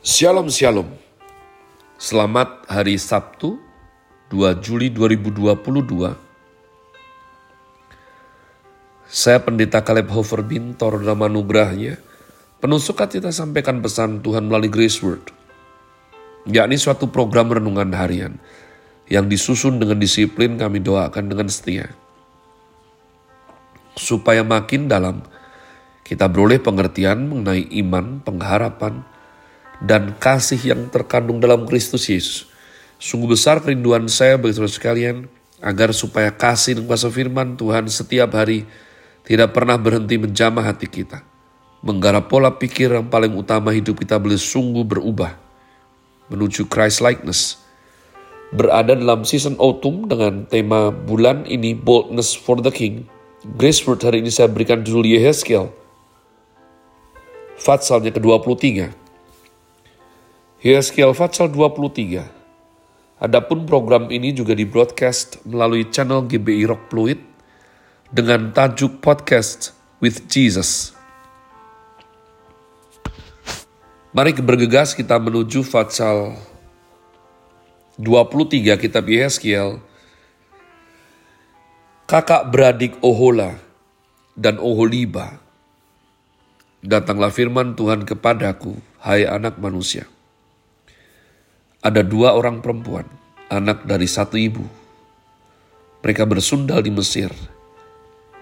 Shalom Shalom. Selamat hari Sabtu 2 Juli 2022. Saya Pendeta Caleb Hofer Bintor dalam anugerahnya. Penuh sukacita sampaikan pesan Tuhan melalui Grace Word. Yakni suatu program renungan harian yang disusun dengan disiplin kami doakan dengan setia. Supaya makin dalam kita beroleh pengertian mengenai iman, pengharapan, dan kasih yang terkandung dalam Kristus Yesus. Sungguh besar kerinduan saya bagi saudara sekalian, agar supaya kasih dan kuasa firman Tuhan setiap hari tidak pernah berhenti menjamah hati kita. Menggarap pola pikir yang paling utama hidup kita boleh sungguh berubah menuju Christ likeness. Berada dalam season autumn dengan tema bulan ini Boldness for the King. Grace Word hari ini saya berikan judul Yehezkiel. Fatsalnya ke-23. Yeskiel Fatsal 23. Adapun program ini juga di broadcast melalui channel GBI Rock Fluid dengan tajuk podcast with Jesus. Mari bergegas kita menuju Fatsal 23 kitab Yeskiel. Kakak beradik Ohola dan Oholiba. Datanglah firman Tuhan kepadaku, hai anak manusia ada dua orang perempuan, anak dari satu ibu. Mereka bersundal di Mesir.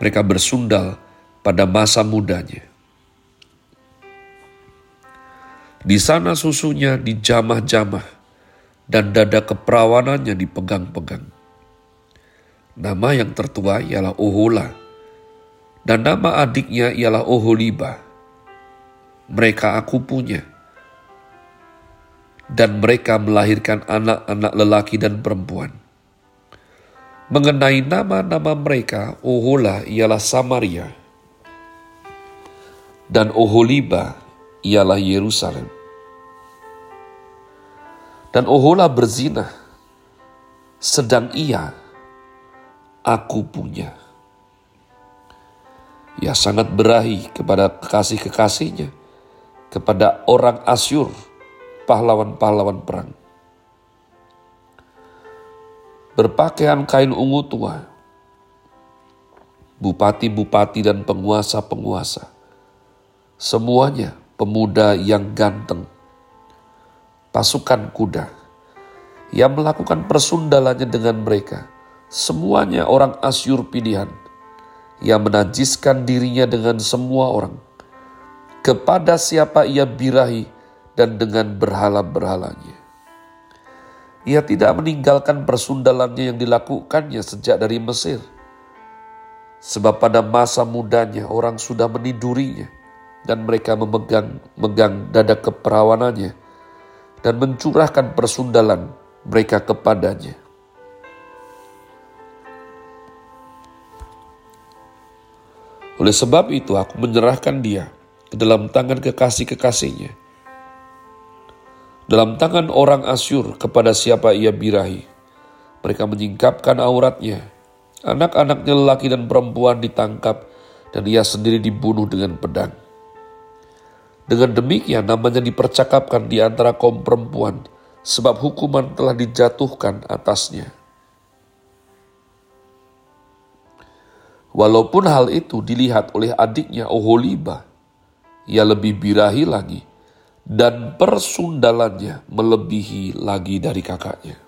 Mereka bersundal pada masa mudanya. Di sana susunya dijamah-jamah dan dada keperawanannya dipegang-pegang. Nama yang tertua ialah Ohola dan nama adiknya ialah Oholiba. Mereka aku punya dan mereka melahirkan anak-anak lelaki dan perempuan. Mengenai nama-nama mereka, Ohola ialah Samaria, dan Oholiba ialah Yerusalem. Dan Ohola berzina, sedang ia, aku punya. Ia sangat berahi kepada kekasih-kekasihnya, kepada orang Asyur, pahlawan-pahlawan perang. Berpakaian kain ungu tua, bupati-bupati dan penguasa-penguasa, semuanya pemuda yang ganteng, pasukan kuda, yang melakukan persundalannya dengan mereka, semuanya orang Asyur pilihan, yang menajiskan dirinya dengan semua orang. Kepada siapa ia birahi, dan dengan berhala-berhalanya. Ia tidak meninggalkan persundalannya yang dilakukannya sejak dari Mesir. Sebab pada masa mudanya orang sudah menidurinya dan mereka memegang megang dada keperawanannya dan mencurahkan persundalan mereka kepadanya. Oleh sebab itu aku menyerahkan dia ke dalam tangan kekasih-kekasihnya dalam tangan orang Asyur kepada siapa ia birahi. Mereka menyingkapkan auratnya. Anak-anaknya lelaki dan perempuan ditangkap dan ia sendiri dibunuh dengan pedang. Dengan demikian namanya dipercakapkan di antara kaum perempuan sebab hukuman telah dijatuhkan atasnya. Walaupun hal itu dilihat oleh adiknya Oholiba, ia lebih birahi lagi dan persundalannya melebihi lagi dari kakaknya.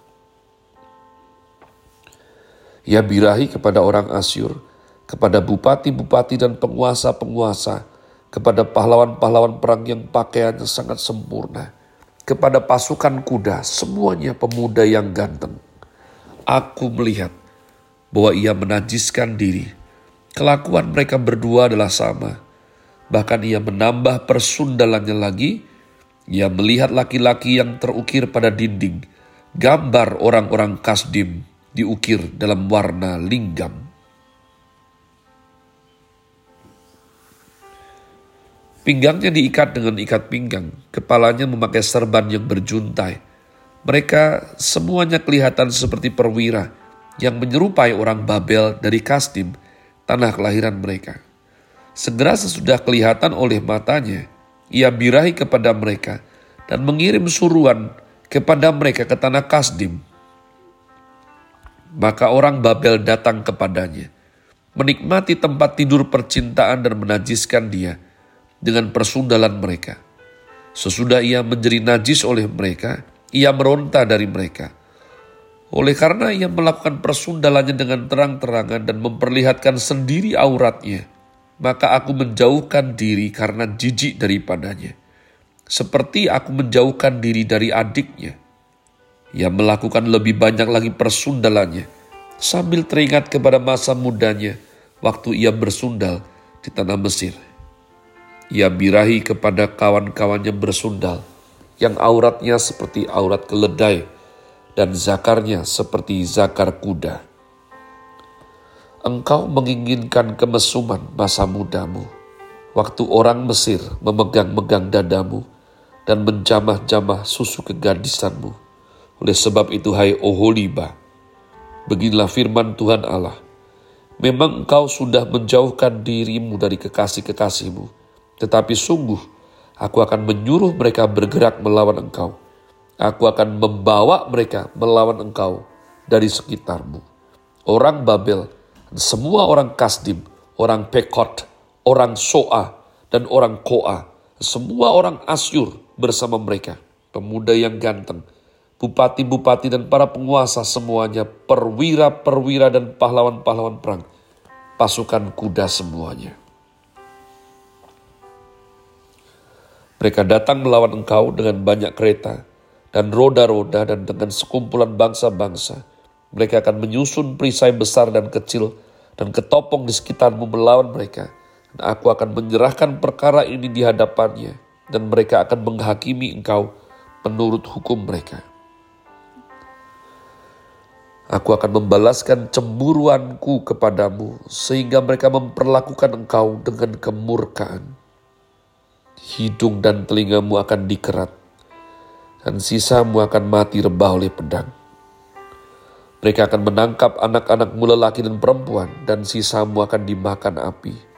Ia birahi kepada orang Asyur, kepada bupati-bupati dan penguasa-penguasa, kepada pahlawan-pahlawan perang yang pakaiannya sangat sempurna, kepada pasukan kuda, semuanya pemuda yang ganteng. Aku melihat bahwa ia menajiskan diri. Kelakuan mereka berdua adalah sama. Bahkan ia menambah persundalannya lagi, ia melihat laki-laki yang terukir pada dinding, gambar orang-orang Kasdim diukir dalam warna linggam. Pinggangnya diikat dengan ikat pinggang, kepalanya memakai serban yang berjuntai. Mereka semuanya kelihatan seperti perwira yang menyerupai orang Babel dari Kasdim, tanah kelahiran mereka. Segera sesudah kelihatan oleh matanya, ia birahi kepada mereka dan mengirim suruhan kepada mereka ke tanah Kasdim. Maka orang Babel datang kepadanya, menikmati tempat tidur percintaan dan menajiskan dia dengan persundalan mereka. Sesudah ia menjadi najis oleh mereka, ia meronta dari mereka. Oleh karena ia melakukan persundalannya dengan terang-terangan dan memperlihatkan sendiri auratnya, maka aku menjauhkan diri karena jijik daripadanya seperti aku menjauhkan diri dari adiknya. Ia melakukan lebih banyak lagi persundalannya, sambil teringat kepada masa mudanya waktu ia bersundal di tanah Mesir. Ia birahi kepada kawan-kawannya bersundal, yang auratnya seperti aurat keledai, dan zakarnya seperti zakar kuda. Engkau menginginkan kemesuman masa mudamu, waktu orang Mesir memegang-megang dadamu, dan menjamah-jamah susu kegadisanmu. Oleh sebab itu, hai Oholiba, beginilah firman Tuhan Allah. Memang engkau sudah menjauhkan dirimu dari kekasih-kekasihmu, tetapi sungguh aku akan menyuruh mereka bergerak melawan engkau. Aku akan membawa mereka melawan engkau dari sekitarmu. Orang Babel, semua orang Kasdim, orang Pekot, orang Soa, dan orang Koa, semua orang Asyur bersama mereka, pemuda yang ganteng, bupati-bupati dan para penguasa semuanya, perwira-perwira dan pahlawan-pahlawan perang, pasukan kuda semuanya. Mereka datang melawan engkau dengan banyak kereta dan roda-roda dan dengan sekumpulan bangsa-bangsa. Mereka akan menyusun perisai besar dan kecil dan ketopong di sekitarmu melawan mereka. Dan aku akan menyerahkan perkara ini di hadapannya dan mereka akan menghakimi engkau menurut hukum mereka. Aku akan membalaskan cemburuanku kepadamu sehingga mereka memperlakukan engkau dengan kemurkaan. Hidung dan telingamu akan dikerat dan sisamu akan mati rebah oleh pedang. Mereka akan menangkap anak-anakmu lelaki dan perempuan dan sisamu akan dimakan api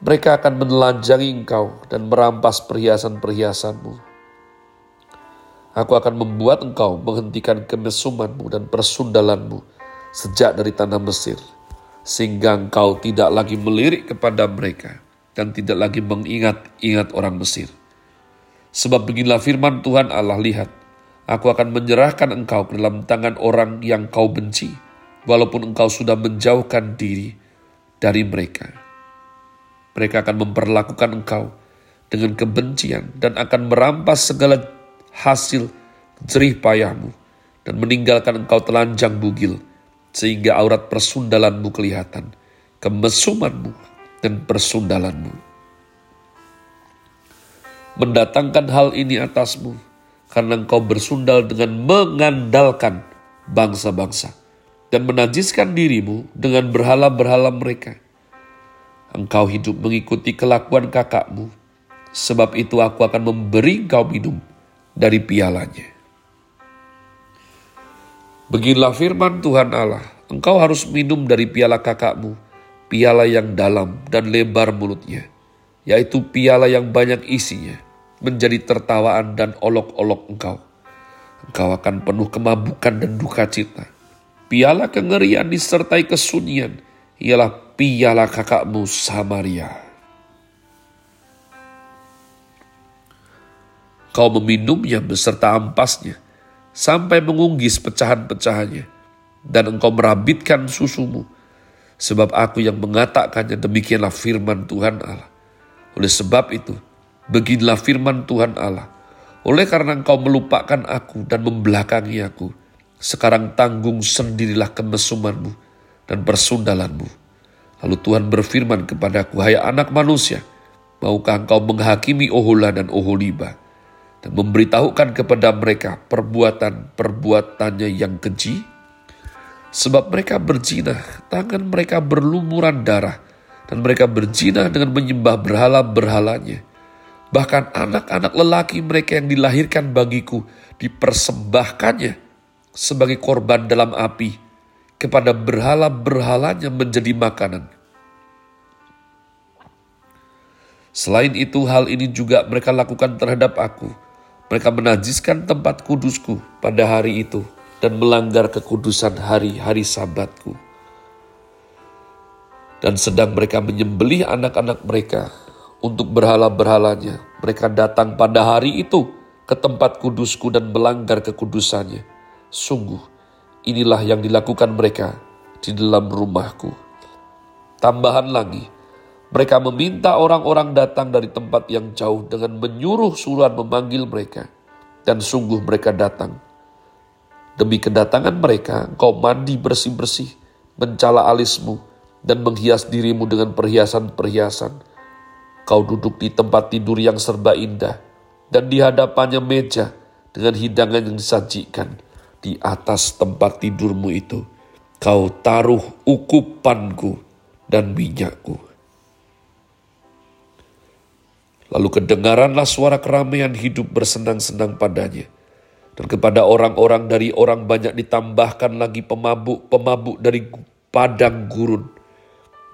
mereka akan menelanjangi engkau dan merampas perhiasan-perhiasanmu. Aku akan membuat engkau menghentikan kemesumanmu dan persundalanmu sejak dari tanah Mesir, sehingga engkau tidak lagi melirik kepada mereka dan tidak lagi mengingat-ingat orang Mesir. Sebab beginilah firman Tuhan Allah, lihat, aku akan menyerahkan engkau ke dalam tangan orang yang kau benci, walaupun engkau sudah menjauhkan diri dari mereka mereka akan memperlakukan engkau dengan kebencian dan akan merampas segala hasil jerih payahmu dan meninggalkan engkau telanjang bugil sehingga aurat persundalanmu kelihatan, kemesumanmu dan persundalanmu. Mendatangkan hal ini atasmu karena engkau bersundal dengan mengandalkan bangsa-bangsa dan menajiskan dirimu dengan berhala-berhala mereka. Engkau hidup mengikuti kelakuan kakakmu, sebab itu aku akan memberi engkau minum dari pialanya. Beginilah firman Tuhan Allah, engkau harus minum dari piala kakakmu, piala yang dalam dan lebar mulutnya, yaitu piala yang banyak isinya, menjadi tertawaan dan olok-olok engkau. Engkau akan penuh kemabukan dan duka cita. Piala kengerian disertai kesunyian, ialah piala kakakmu Samaria. Kau meminumnya beserta ampasnya, sampai mengunggis pecahan-pecahannya, dan engkau merabitkan susumu, sebab aku yang mengatakannya demikianlah firman Tuhan Allah. Oleh sebab itu, beginilah firman Tuhan Allah, oleh karena engkau melupakan aku dan membelakangi aku, sekarang tanggung sendirilah kemesumanmu dan persundalanmu Lalu Tuhan berfirman kepadaku, Hai anak manusia, maukah engkau menghakimi Ohola dan Oholiba, dan memberitahukan kepada mereka perbuatan-perbuatannya yang keji? Sebab mereka berzina, tangan mereka berlumuran darah, dan mereka berzina dengan menyembah berhala-berhalanya. Bahkan anak-anak lelaki mereka yang dilahirkan bagiku dipersembahkannya sebagai korban dalam api kepada berhala-berhalanya menjadi makanan. Selain itu, hal ini juga mereka lakukan terhadap aku. Mereka menajiskan tempat kudusku pada hari itu dan melanggar kekudusan hari-hari sabatku. Dan sedang mereka menyembelih anak-anak mereka untuk berhala-berhalanya. Mereka datang pada hari itu ke tempat kudusku dan melanggar kekudusannya. Sungguh, inilah yang dilakukan mereka di dalam rumahku. Tambahan lagi, mereka meminta orang-orang datang dari tempat yang jauh dengan menyuruh suruhan memanggil mereka. Dan sungguh mereka datang. Demi kedatangan mereka, engkau mandi bersih-bersih, mencala alismu, dan menghias dirimu dengan perhiasan-perhiasan. Kau duduk di tempat tidur yang serba indah, dan di hadapannya meja dengan hidangan yang disajikan di atas tempat tidurmu itu. Kau taruh ukupanku dan minyakku Lalu kedengaranlah suara keramaian hidup bersenang-senang padanya. Dan kepada orang-orang dari orang banyak ditambahkan lagi pemabuk-pemabuk dari padang gurun.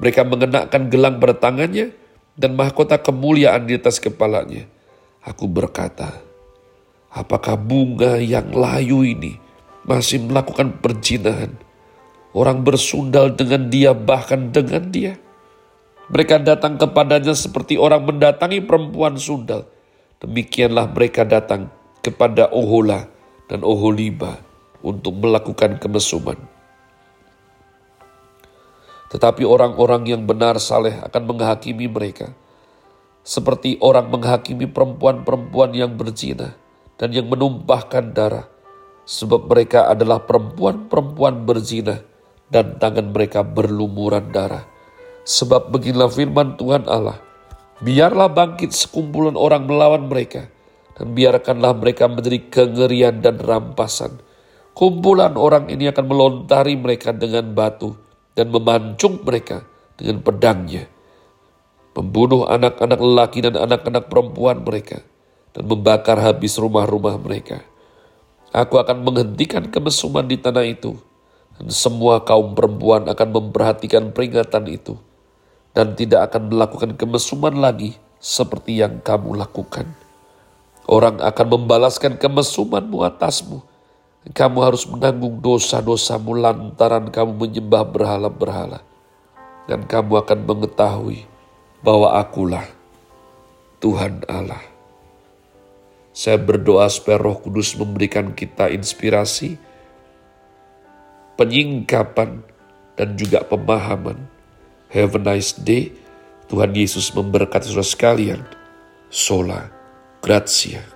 Mereka mengenakan gelang pada tangannya dan mahkota kemuliaan di atas kepalanya. Aku berkata, apakah bunga yang layu ini masih melakukan perjinahan? Orang bersundal dengan dia bahkan dengan dia mereka datang kepadanya seperti orang mendatangi perempuan sundal. Demikianlah mereka datang kepada Ohola dan Oholiba untuk melakukan kemesuman. Tetapi orang-orang yang benar saleh akan menghakimi mereka. Seperti orang menghakimi perempuan-perempuan yang berzina dan yang menumpahkan darah. Sebab mereka adalah perempuan-perempuan berzina dan tangan mereka berlumuran darah Sebab beginilah firman Tuhan Allah, biarlah bangkit sekumpulan orang melawan mereka, dan biarkanlah mereka menjadi kengerian dan rampasan. Kumpulan orang ini akan melontari mereka dengan batu dan memancung mereka dengan pedangnya. Membunuh anak-anak lelaki dan anak-anak perempuan mereka dan membakar habis rumah-rumah mereka. Aku akan menghentikan kemesuman di tanah itu dan semua kaum perempuan akan memperhatikan peringatan itu dan tidak akan melakukan kemesuman lagi seperti yang kamu lakukan. Orang akan membalaskan kemesumanmu atasmu. Kamu harus menanggung dosa-dosamu lantaran kamu menyembah berhala-berhala. Dan kamu akan mengetahui bahwa akulah Tuhan Allah. Saya berdoa supaya roh kudus memberikan kita inspirasi, penyingkapan, dan juga pemahaman Have a nice day. Tuhan Yesus memberkati saudara sekalian. Sola Gracia.